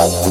Bye.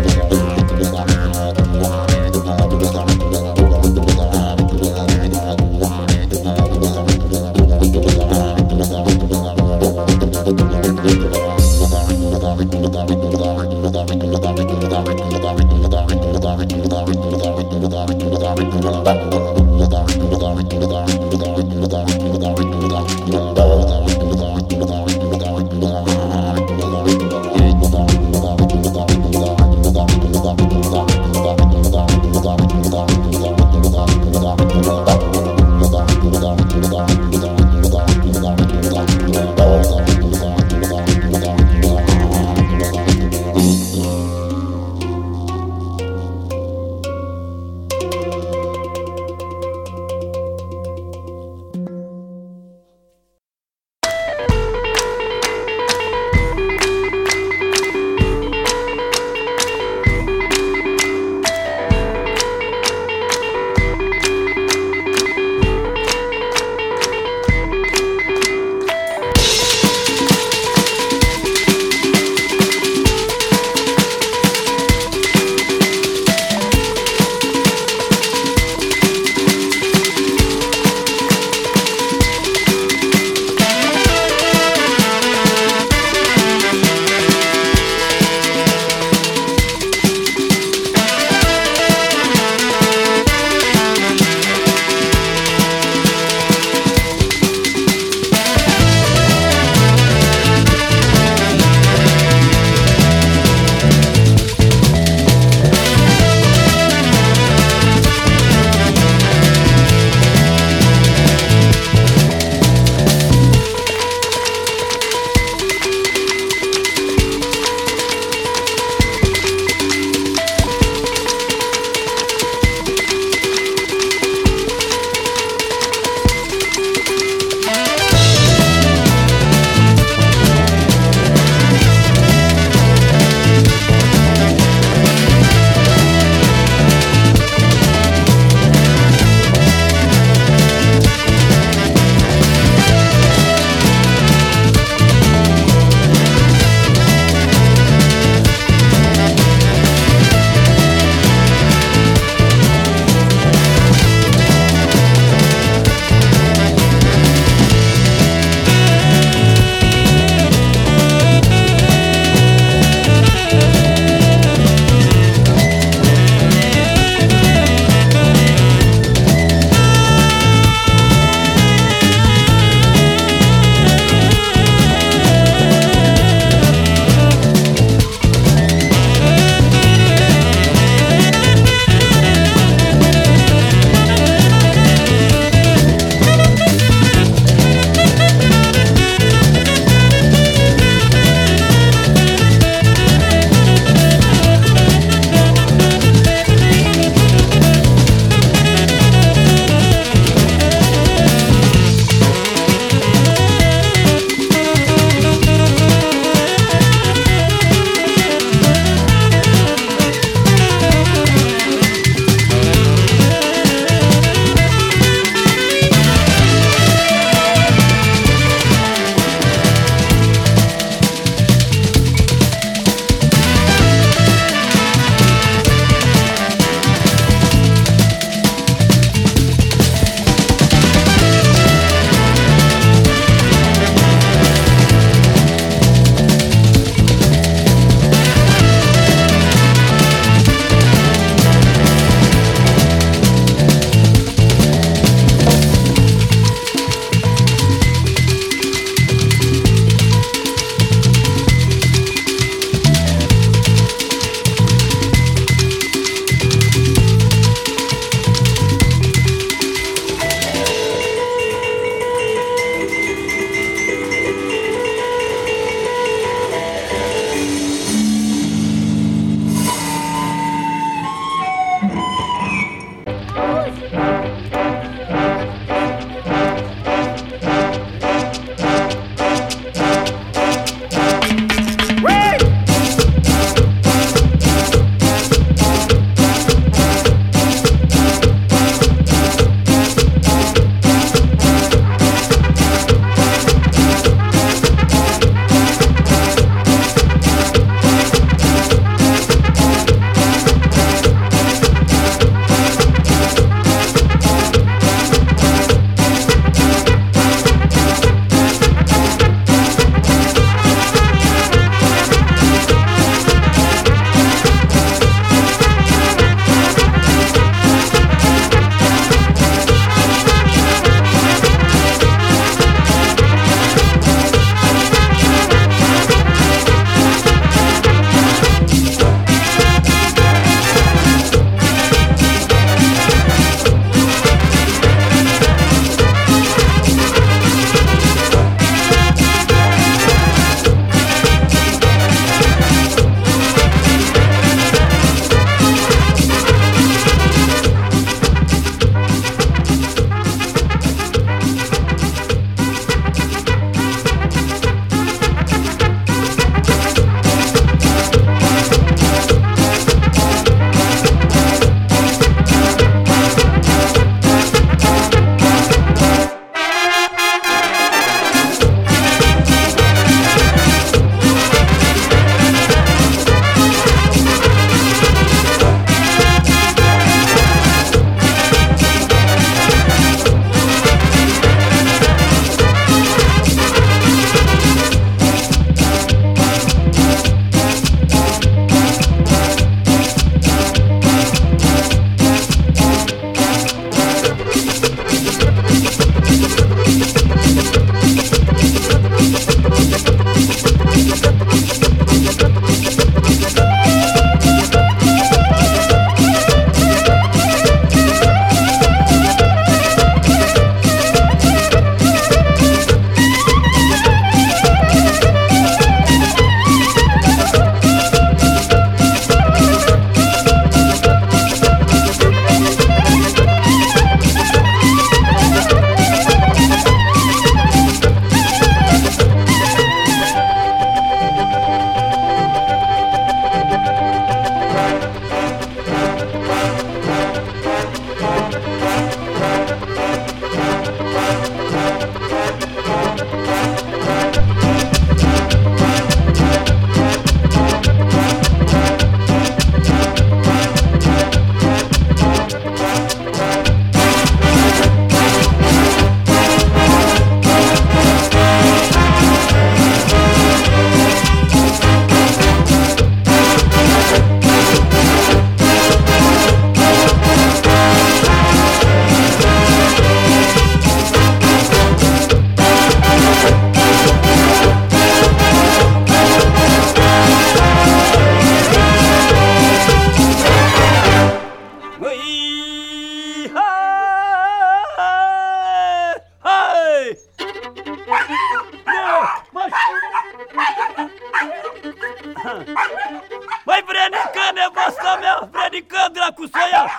nevasta mea venică dracu să ia!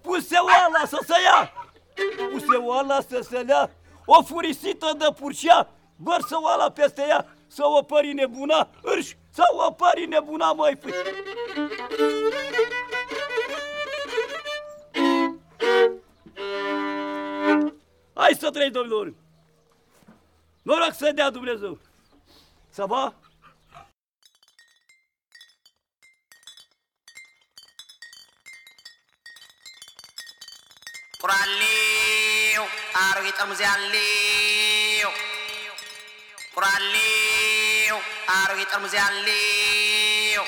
Puse oala să se ia! Puse oala să se lea! O furisită de purcea! Vărsă oala peste ea! Să o pări nebuna! Își! Să o pări nebuna, măi, fâi! Hai să trăi, domnilor! Noroc să dea Dumnezeu! Să va? ቁራሌው አሮጌ ጠርሙዝ ያለው ቁራሌው አሮጌ ጠርሙዝ ያለው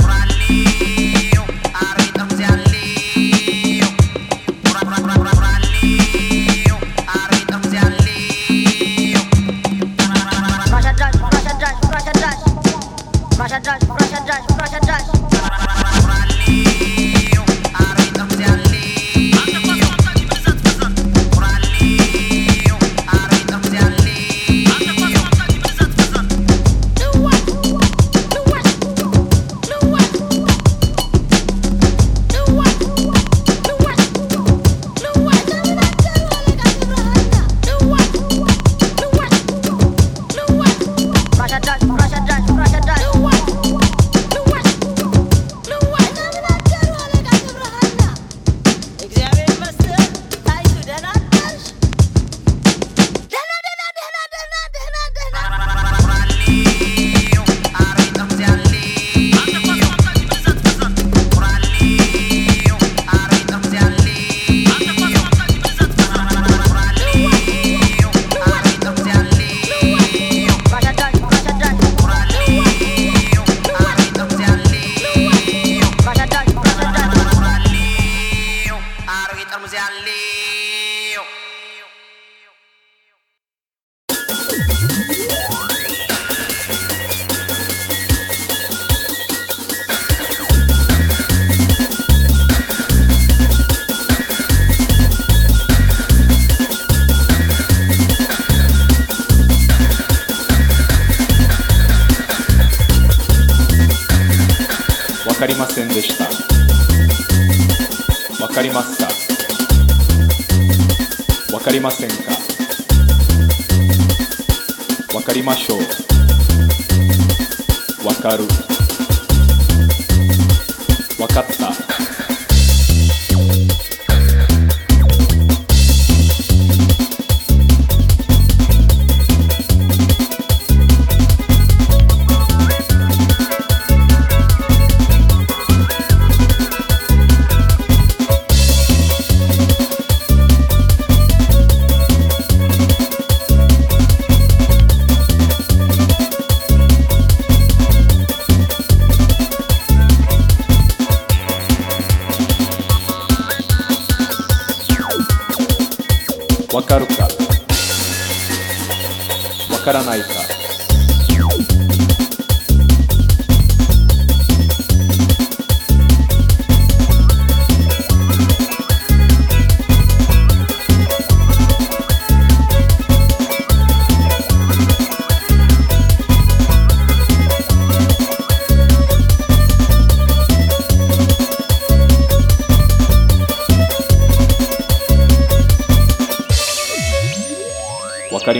ቁራሌው አሮጌ ጠርሙዝ ያለው ቁራሌው አሮጌ ጠርሙዝ ያለው Russia dash, Russia dash, Russia dash. Russia dash, Russia dash, Russia dash.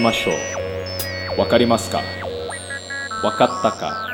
ましょう。わかりますか？わかったか？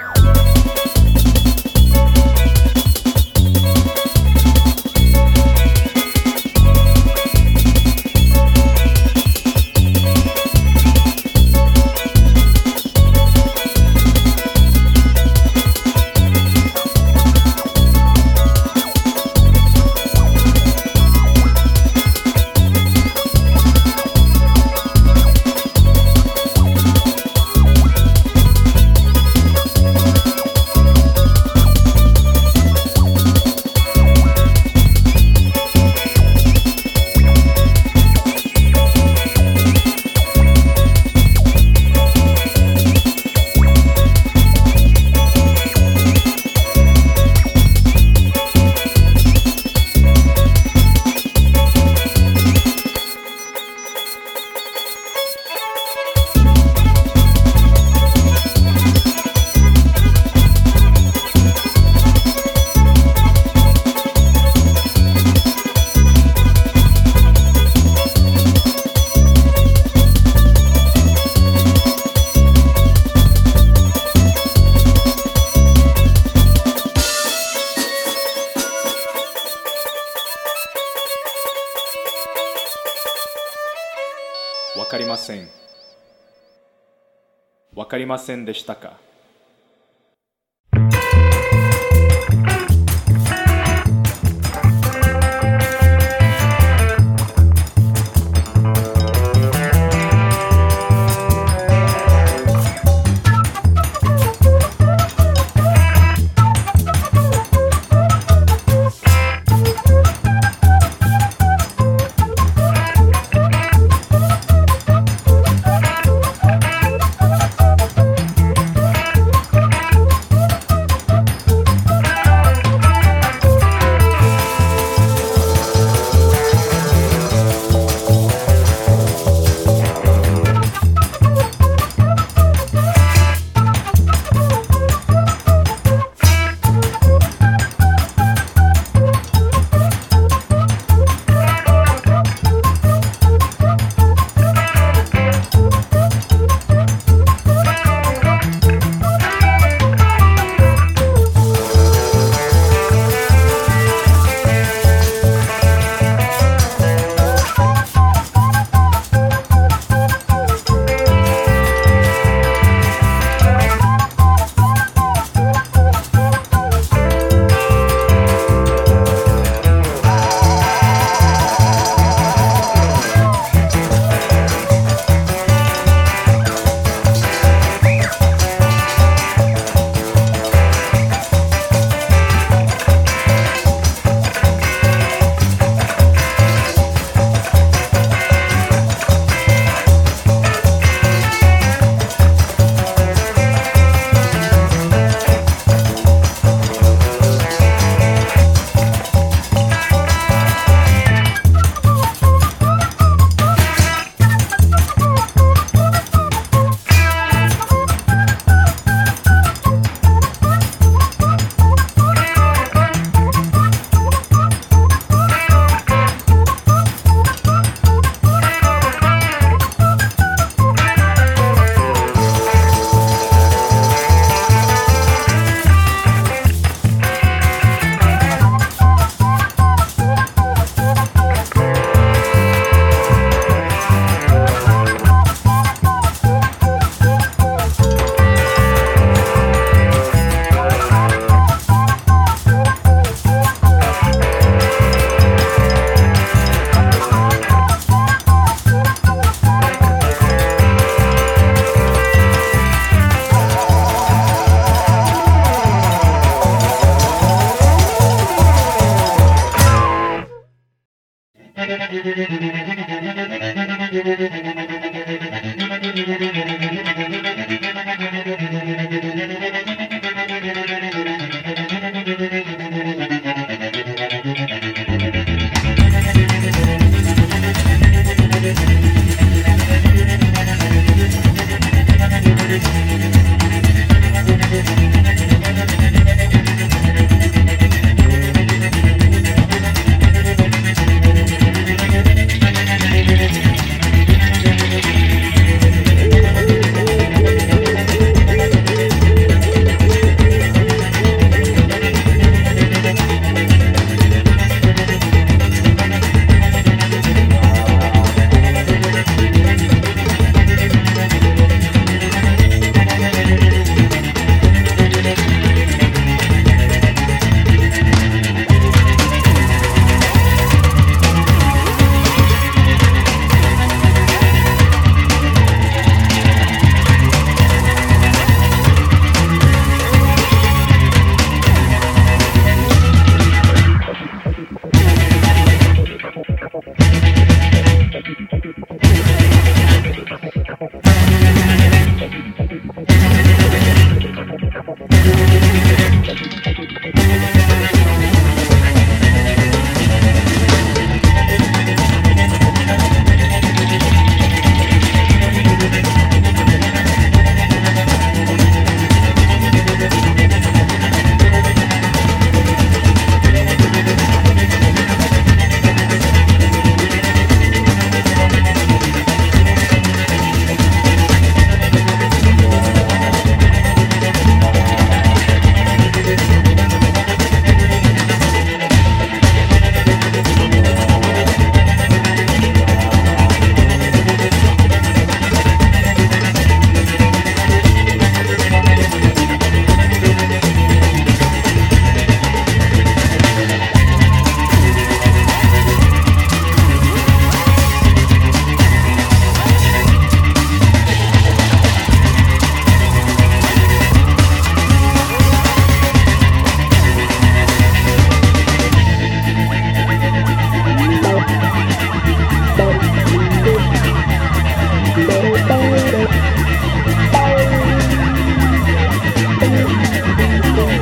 せんでしたか？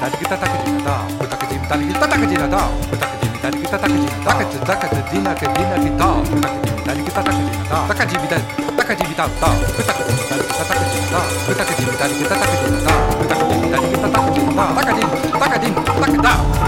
dari kita tak kejinata kita kejim dari kita tak kejinata kita kejim dari kita tak kejinata tak kejim tak kejina kejina kita kita kejim dari kita tak kejinata tak kejim dari tak kejim kita tak kita kejim dari kita tak kejinata kita kejim dari kita tak kejinata kita kejim dari kita tak kejinata tak kejim tak kejim tak kejim tak kejim